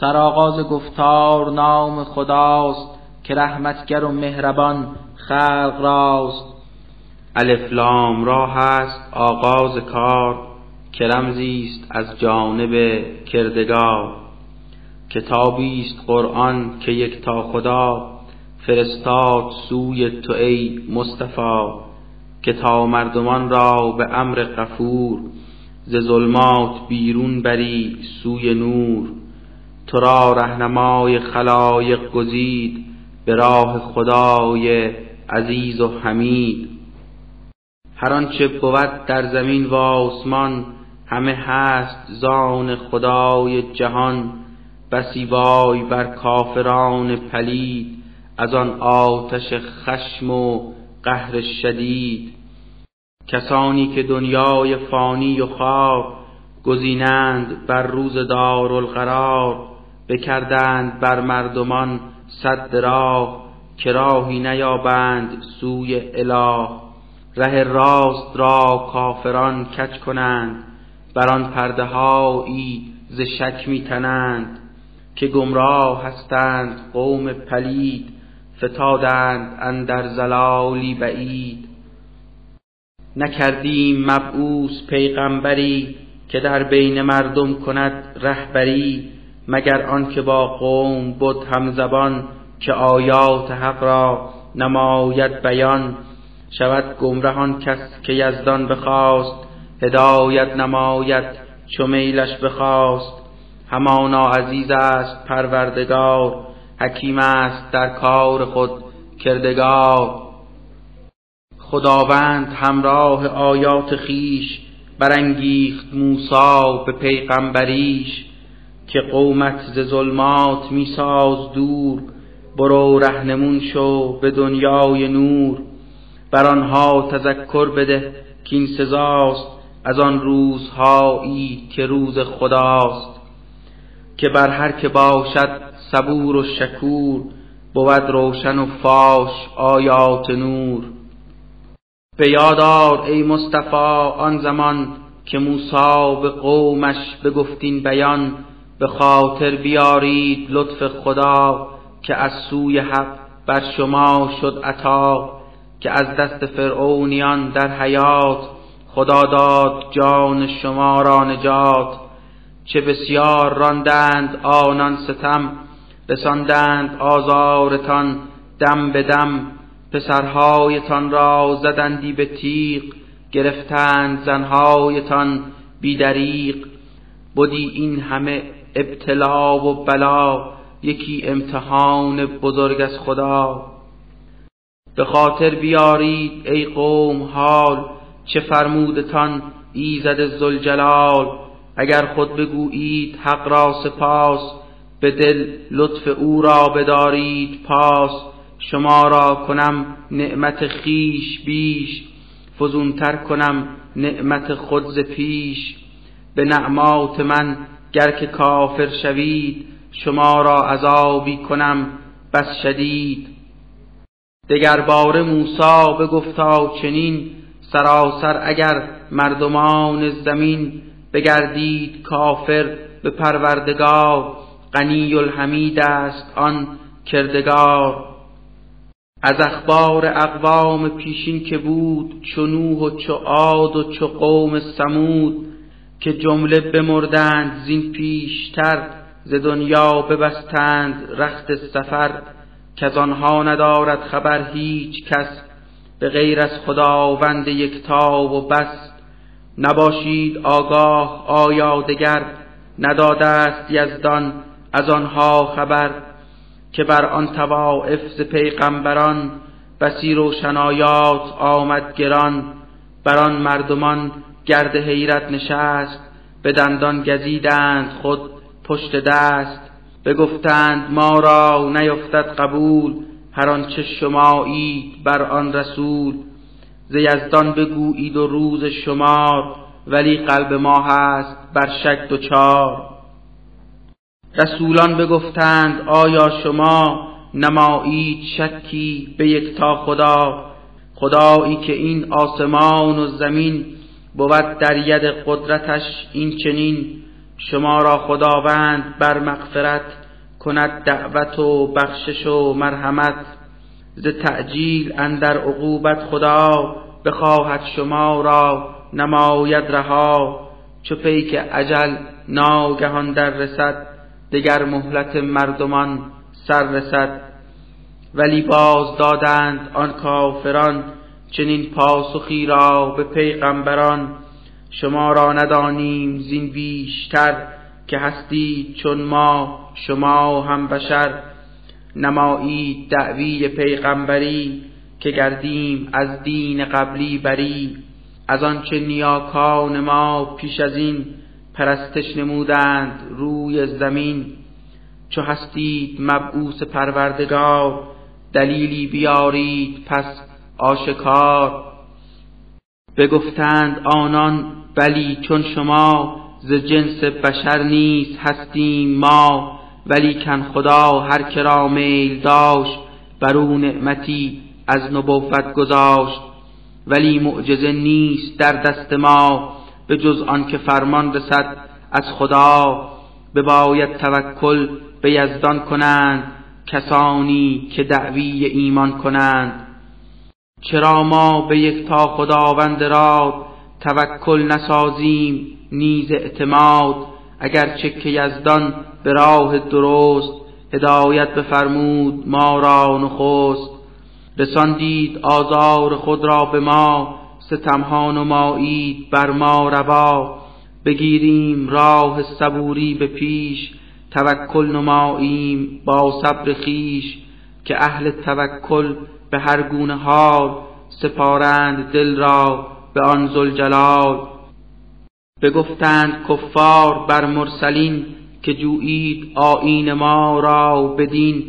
سرآغاز گفتار نام خداست که رحمتگر و مهربان خلق راست. الف لام را هست آغاز کار که رمزی از جانب کردگار. کتابی است قرآن که یک تا خدا فرستاد سوی تو ای مصطفی. که تا مردمان را به امر غفور ز ظلمات بیرون بری سوی نور. تو را رهنمای خلایق گزید به راه خدای عزیز و حمید. هر آنچه بود در زمین و آسمان همه هست زان خدای جهان. بسی وای بر کافران پلید از آن آتش خشم و قهر شدید. کسانی که دنیای فانی و خواب گزینند بر روز دارالقرار. بکردند بر مردمان صد راه که راهی نیابند سوی اله. ره راست را کافران کج کنند بر آن پرده هایی ز شک می تنند که گمراه هستند قوم پلید فتادند اندر زلالی بعید. نکردیم مبعوث پیغمبری که در بین مردم کند رهبری. مگر آنکه با قوم هم همزبان که آیات حق را نماید بیان؟ شود گمرهان کس که یزدان بخواست هدایت نماید چو میلش بخواست. همانا عزیز است پروردگار حکیم است در کار خود کردگار. خداوند همراه آیات خیش برانگیخت موسی به پیغمبریش. که قومت ز ظلمات میساز دور برو رهنمون شو به دنیای نور. بر آنها تذکر بده کین سزاست از آن روزهایی که روز خداست. که بر هر که باشد صبور و شکور بود روشن و فاش آیات نور. به یادار ای مصطفی آن زمان که موسی به قومش بگفتین بیان به خاطر بیارید لطف خدا که از سوی حق بر شما شد عطا که از دست فرعونیان در حیات خدا داد جان شما را نجات. چه بسیار راندند آنان ستم رساندند آزارتان دم به دم. پسرهایتان را زدندی به تیغ گرفتند زنهایتان بیدریق بودی این همه ابتلا و بلا یکی امتحان بزرگ از خدا. به خاطر بیارید ای قوم حال چه فرمودتان ایزد زلجلال اگر خود بگویید حق را سپاس به دل لطف او را بدارید پاس. شما را کنم نعمت خیش بیش فزونتر کنم نعمت خود ز پیش. به نعمات من گر که کافر شوید شما را عذابی کنم بس شدید. دگر بار موسی بگفتا چنین سراسر اگر مردمان زمین بگردید کافر به پروردگار غنی الحمید است آن کردگار. از اخبار اقوام پیشین که بود چو و چو عاد و چو قوم سمود که جمله بمردند زین پیشتر ز دنیا ببستند رخت سفر که از آنها ندارد خبر هیچ کس به غیر از خداوند یکتا و بس. نباشید آگاه آیا دگر نداده است یزدان از آنها خبر که بر آن توائف ز پیغمبران بسی روشنایات آمد گران. بر آن مردمان گرد حیرت نشست به دندان گزیدند خود پشت دست. بگفتند ما را نیفتد قبول هر آنچه شمایید بر آن رسول. ز یزدان بگویید و روز شمار ولی قلب ما هست بر شک دچار. رسولان بگفتند آیا شما نمایید شکی به یکتا خدا؟ خدایی که این آسمان و زمین بود در ید قدرتش این چنین شما را خداوند بر مغفرت کند دعوت و بخشش و مرحمت. ز تعجیل اندر عقوبت خدا بخواهد شما را نماید رها. چو پیک عجل ناگهان در رسد دگر مهلت مردمان سر رسد. ولی باز دادند آن کافران چنین پاسخی را به پیغمبران شما را ندانیم زین بیشتر که هستی چون ما شما هم بشر نمایید دعوی پیغمبری که گردیم از دین قبلی بری. از آنچه نیاکان ما پیش از این پرستش نمودند روی زمین. چو هستید مبعوث پروردگار دلیلی بیارید پس آشکار. بگفتند آنان بلی چون شما ز جنس بشر نیست هستیم ما ولی کن خدا هر کرا میل داشت بر او نعمتی از نبوت گذاشت. ولی معجزه نیست در دست ما به جز آن که فرمان رسد از خدا. بباید توکل به یزدان کنند کسانی که دعوی ایمان کنند. چرا ما به یک تا خداوند را توکل نسازیم نیز اعتماد؟ اگر که یزدان به راه درست هدایت بفرمود ما را نخست. رساندید آزار خود را به ما ستمها نمایید بر ما روا. بگیریم راه صبوری به پیش توکل نماییم با صبر خیش. که اهل توکل به هر گونه حال سپارند دل را به آن زلجلال بگفتند کفار بر مرسلین که جویید آیین ما را بدین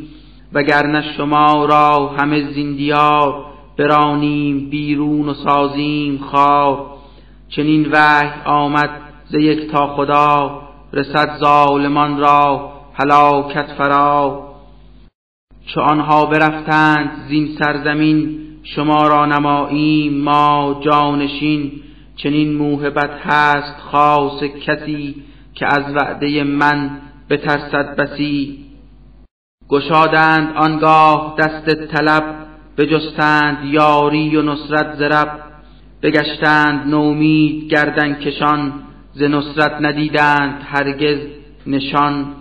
وگرنه شما را همه زیندیار برانیم بیرون و سازیم خار. چنین وحی آمد ز یک تا خدا رسد ظالمان را هلاکت فرا. چو آنها برفتند زین سرزمین شما را نماییم ما جانشین چنین موهبت هست خاص کسی که از وعده من بترسد بسی. گشادند آنگاه دست طلب بجستند یاری و نصرت زرب بگشتند نومید گردن کشان ز نصرت ندیدند هرگز نشان.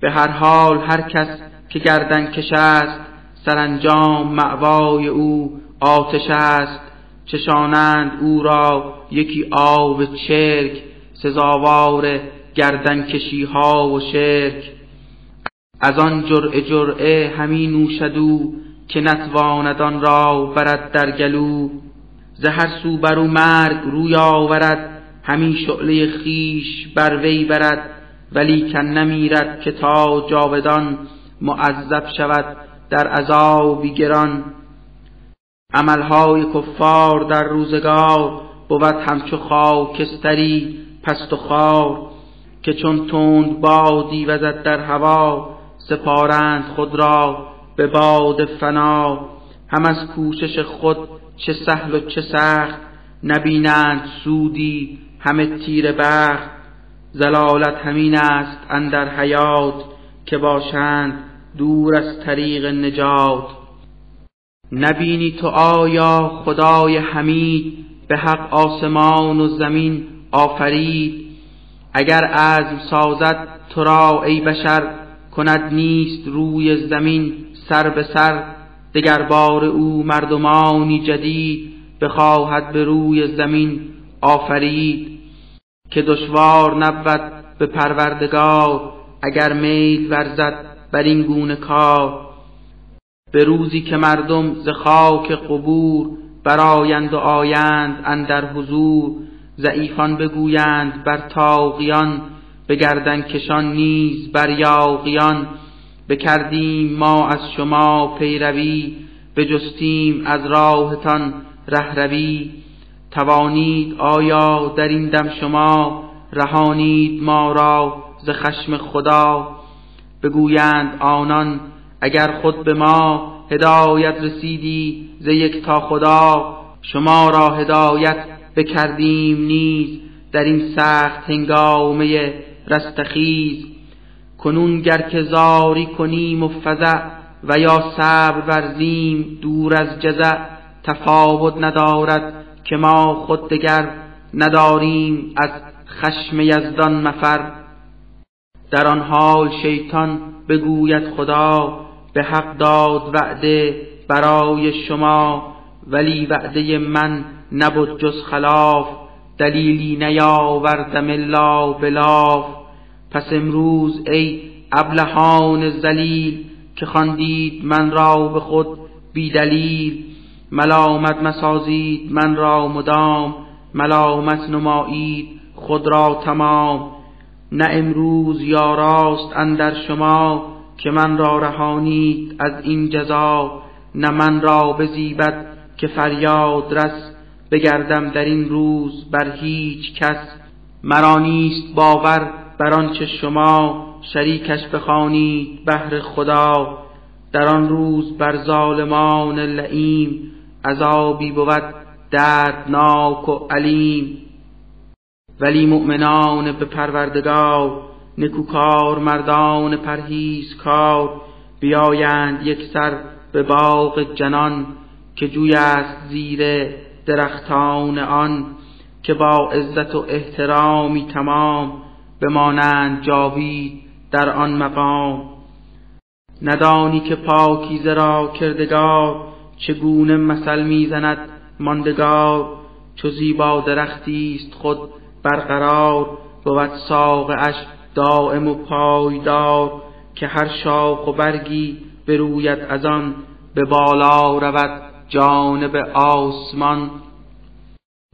به هر حال هر کس که گردن کش است سرانجام معوای او آتش است. چشانند او را یکی آب چرک سزاوار گردن کشی ها و شرک. از آن جرعه جرعه همی نوشدو که نتواند آن را برد در گلو. ز هر سو بر او مرگ روی آورد همی شعله خیش بر وی برد. ولی کن نمیرد که تا جاودان معذب شود در عذابی گران. عملهای کفار در روزگار بود همچو خاکستری پست و خار که چون تند بادی وزد در هوا سپارند خود را به باد فنا. هم از کوشش خود چه سهل و چه سخت نبینند سودی همه تیر بخت. زلالت همین است اندر حیات که باشند دور از طریق نجات. نبینی تو آیا خدای حمید به حق آسمان و زمین آفرید؟ اگر عزم سازد تو را ای بشر کند نیست روی زمین سر به سر. دگر بار او مردمانی جدید بخواهد به روی زمین آفرید. که دشوار نبود به پروردگار اگر میل ورزد بر این گونه کار به روزی که مردم ز خاک قبور برایند و آیند اندر حضور ضعیفان بگویند بر تاقیان به گردن کشان نیز بر یاقیان بکردیم ما از شما پیروی بجستیم از راهتان رهروی. توانید آیا در این دم شما رهانید ما را؟ ز خشم خدا بگویند آنان اگر خود به ما هدایت رسیدی ز یک تا خدا شما را هدایت بکردیم نیز در این سخت هنگامه رستخیز. کنون گر که زاری کنیم و فزع و یا صبر ورزیم دور از جزع تفاوت ندارد که ما خود دگر نداریم از خشم یزدان مفر. در آن حال شیطان بگوید خدا به حق داد وعده برای شما ولی وعده من نبود جز خلاف دلیلی نیاوردم الا بلاف. پس امروز ای ابلهان زلیل که خواندید من را به خود بی دلیل ملامت مسازید من را مدام ملامت نمایید خود را تمام. نه امروز یا راست اندر شما که من را رهانید از این جزا نه من را بزیبد که فریاد رس بگردم در این روز بر هیچ کس. مرا نیست باور بر آنچه شما شریکش بخوانید بهر خدا. در آن روز بر ظالمان لعیم عذابی بود دردناک و علیم. ولی مؤمنان به پروردگار نکوکار مردان پرهیز کار بیایند یک سر به باغ جنان که جوی است زیر درختان آن که با عزت و احترامی تمام بمانند جاوید در آن مقام. ندانی که پاکیزه را کردگار چگونه مثل می‌زند ماندگار چو زیبا درختی است خود برقرار بود ساقعش دائم و پایدار که هر شاخ و برگی بروید از آن به بالا رود جانب آسمان.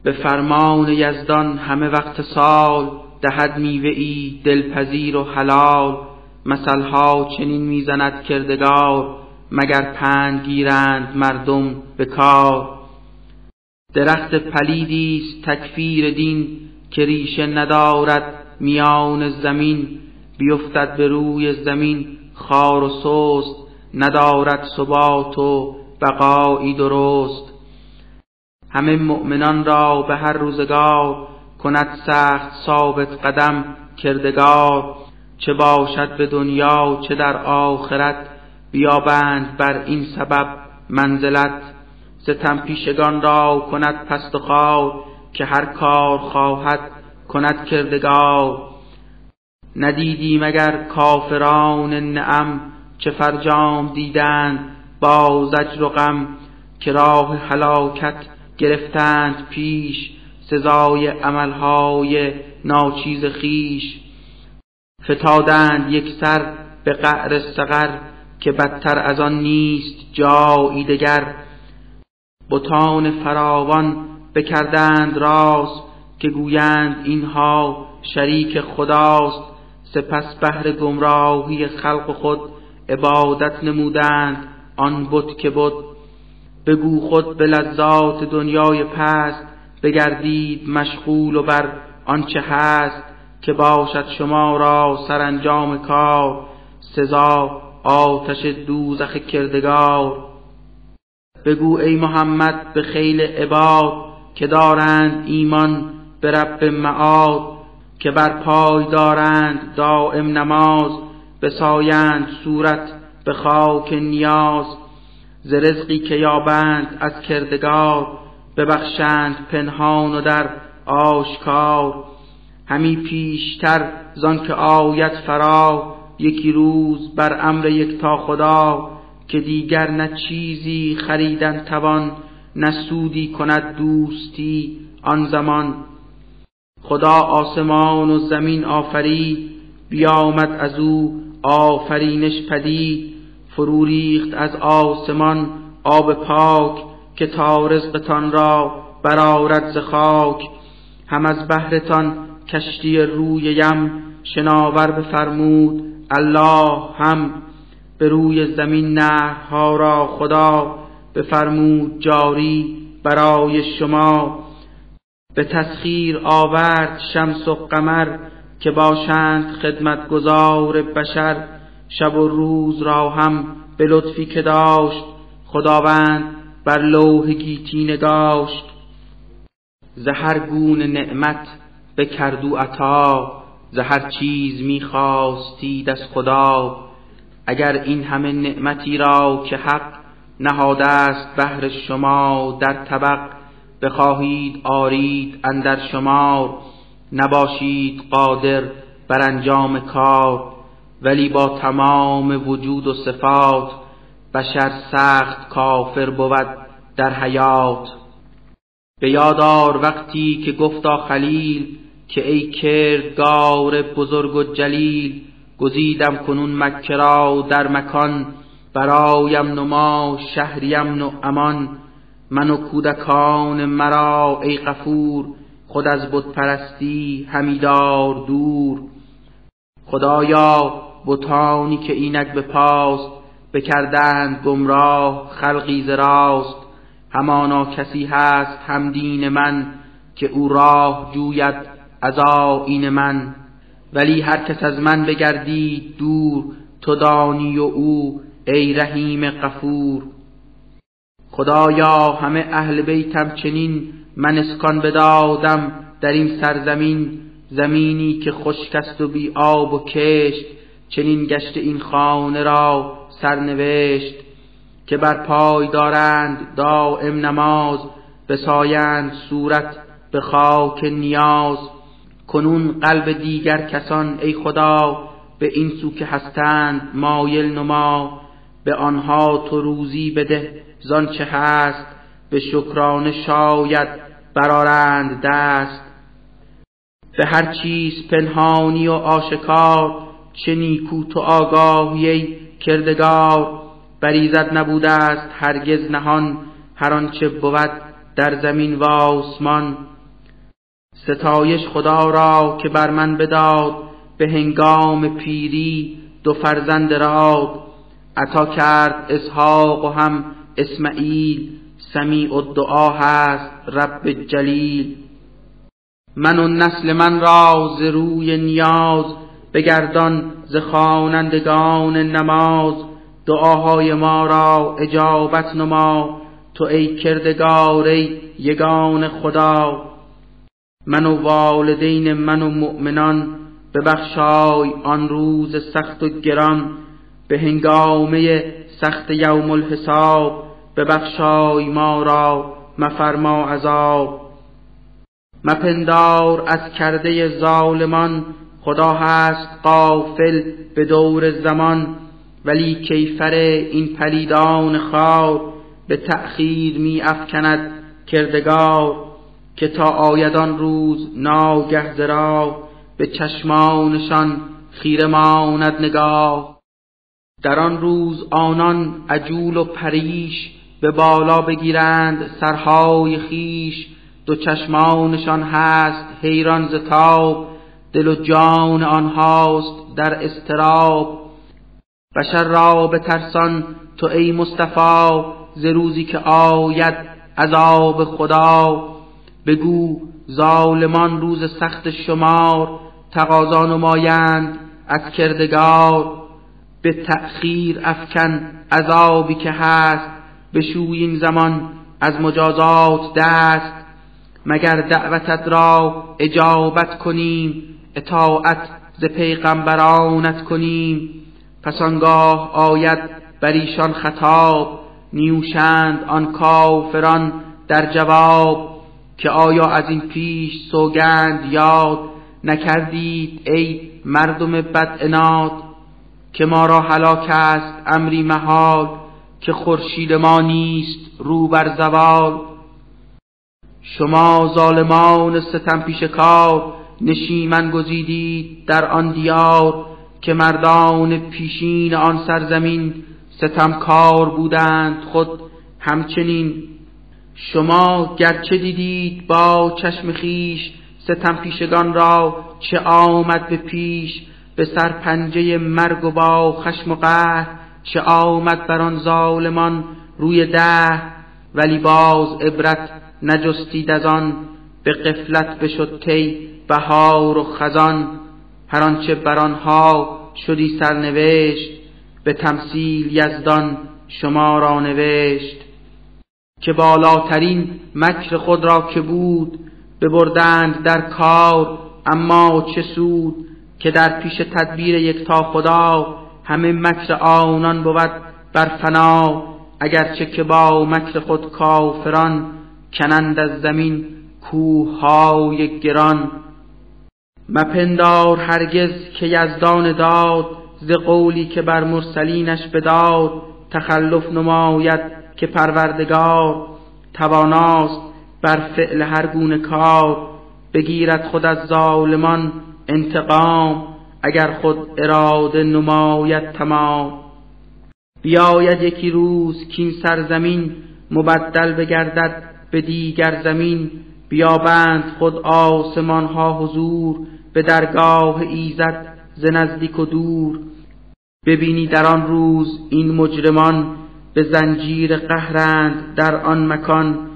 به فرمان یزدان همه وقت سال دهد میوه ای دلپذیر و حلال. مثلها چنین می‌زند کردگار مگر پند گیرند مردم به کار. درخت پلیدی است تکفیر دین که ریشه ندارد میان زمین بیفتد به روی زمین خار و سست ندارد ثبات و بقایی درست. همه مؤمنان را به هر روزگار کند سخت ثابت قدم کردگار چه باشد به دنیا چه در آخرت بیابند بر این سبب منزلت. ستم پیشگان را کند پست و خار که هر کار خواهد کند کردگار. ندیدی مگر کافران نعم چه فرجام دیدند با زجر و غم که راه هلاکت گرفتند پیش سزای عملهای ناچیز خیش. فتادند یک سر به قعر سقر که بدتر از آن نیست جایی دگر. بتان فراوان بکردند راست که گویند اینها شریک خداست سپس بهر گمراهی خلق خود عبادت نمودند آن بت که بت. بگو خود به لذات دنیای پست بگردید مشغول و بر آنچه هست که باشد شما را سرانجام کار. سزا آتش دوزخ کردگار. بگو ای محمد به خیل عباد که دارند ایمان به رب معاد که بر پای دارند دائم نماز بسایند صورت به خاک نیاز. ز رزقی که یابند از کردگار ببخشند پنهان و در آشکار. همی پیشتر زان که آید فرا یکی روز بر امر یکتا خدا که دیگر نه چیزی خریدن توان نه سودی کند دوستی آن زمان. خدا آسمان و زمین آفرید بیامد از او آفرینش پدید. فرو ریخت از آسمان آب پاک که تا رزقتان را برارد ز خاک. هم از بهرتان کشتی روی یم شناور بفرمود الله هم. به روی زمین نهرها را خدا بفرمود جاری برای شما. به تسخیر آورد شمس و قمر که باشند خدمتگزار بشر. شب و روز را هم به لطفی که داشت خداوند بر لوح گیتی نگاشت. زهر گون نعمت به کردو عطا. ز هر چیز می‌خواستید از خدا. اگر این همه نعمتی را که حق نهاده است بهر شما در طبق. بخواهید آرید اندر شمار. نباشید قادر بر انجام کار. ولی با تمام وجود و صفات بشر سخت کافر بود در حیات. به یادار وقتی که گفتا خلیل که ای کردگار بزرگ و جلیل گزیدم کنون مکه را در مکان. برایم نما شهریم و امان. من و کودکان مرا ای غفور خود از بت پرستی همیدار دور. خدایا بتانی که اینک به پاست بکردند گمراه خلقی ز راست. همانا کسی هست هم دین من که او راه جوید از آیین من. ولی هر کس از من بگردید دور تو دانی و او ای رحیم غفور. خدایا همه اهل بیتم چنین من اسکان بدادم در این سرزمین زمینی که خشک است و بی آب و کشت چنین گشت این خانه را سرنوشت که بر پای دارند دائم نماز بسایند صورت به خاک نیاز. کنون قلب دیگر کسان ای خدا به این سو که هستند مایل نما. به آنها تو روزی بده زان چه هست به شکرانه شاید برارند دست. به هر چیز پنهانی و آشکار چه نیکو تو آگاهی کردگار. بریزد نبوده است هرگز نهان هر آنچه بود در زمین و آسمان. ستایش خدا را که بر من بداد به هنگام پیری دو فرزند راد. عطا کرد اسحاق و هم اسماعیل سمیع الدعا هست رب جلیل. من و نسل من را ز روی نیاز بگردان ز خوانندگان نماز. دعاهای ما را اجابت نما. تو ای کردگار ای یگان خدا. من و والدین من و مؤمنان ببخشای آن روز سخت و گران. به هنگامه سخت یوم الحساب ببخشای ما را مفرما عذاب. مپندار از کرده ظالمان خدا هست قافل به دور زمان. ولی کیفر این پلیدان خار به تأخیر می افکند کردگار که تا آیدان روز ناگه زرا به چشمانشان خیره ماند نگاه. در آن روز آنان عجول و پریش به بالا بگیرند سرهای خیش دو چشمانشان هست حیران زتاب دل و جان آنهاست در استراب بشر را به ترسان تو ای مصطفی ز روزی که آید عذاب خدا. بگو ظالمان روز سخت شمار تقاضا نمایند از کردگار. به تأخیر افکن عذابی که هست بشوی این زمان از مجازات دست. مگر دعوتت را اجابت کنیم اطاعت ز پیغمبرانت کنیم؟ پس آنگاه آید بر ایشان خطاب نیوشند آن کافران در جواب که آیا از این پیش سوگند یاد نکردید ای مردم بد که ما را هلاک است امری محال که خورشید ما نیست رو بر زوال. شما ظالمان ستم پیش کار نشیمن گزیدید در آن دیار که مردان پیشین آن سرزمین ستم کار بودند خود همچنین. شما گرچه دیدید با چشم خیش ستم پیشگان را چه آمد به پیش به سرپنجه مرگ و با خشم و قهر چه آمد بر آن ظالمان روی ده ولی باز عبرت نجستید از آن. به قفلت بشد تی بهار و خزان. هر آنچه بر آنها شدی سرنوشت به تمثیل یزدان شما را نوشت. که بالاترین مکر خود را که بود ببردند در کار اما چه سود که در پیش تدبیر یکتا خدا همه مکر آنان بود بر فنا اگرچه که با مکر خود کافران کنند از زمین کوههای گران. مپندار هرگز که یزدان داد ز قولی که بر مرسلینش بداد تخلف نماید که پروردگار تواناست بر فعل هر گونه کار بگیرد خود از ظالمان انتقام اگر خود اراده نماید تمام. بیاید یکی روز کین سرزمین مبدل بگردد به دیگر زمین. بیابند خود آسمان ها حضور به درگاه ایزد ز نزدیک و دور. ببینی در آن روز این مجرمان به زنجیر قهرند در آن مکان.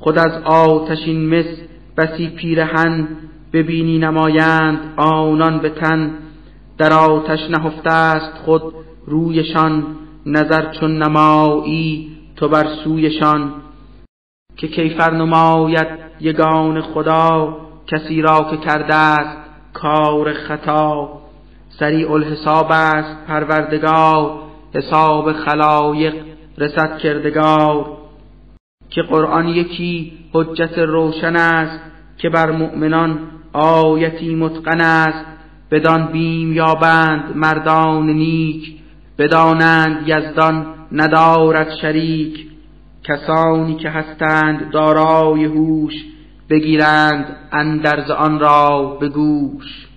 خود از آتشین مس بسی پیرهن ببینی نمایند آنان به تن. در آتش نهفته است خود رویشان نظر چون نمایی تو بر سویشان. که کیفر نماید یگان خدا کسی را که کرده است کار خطا. سریع الحساب است پروردگار حساب خلایق رسد کردگار. که قرآن یکی حجت روشن است که بر مؤمنان آیتی متقن است. بدان بیم یابند مردان نیک بدانند یزدان ندارد شریک. کسانی که هستند دارای هوش بگیرند اندرز آن را به گوش.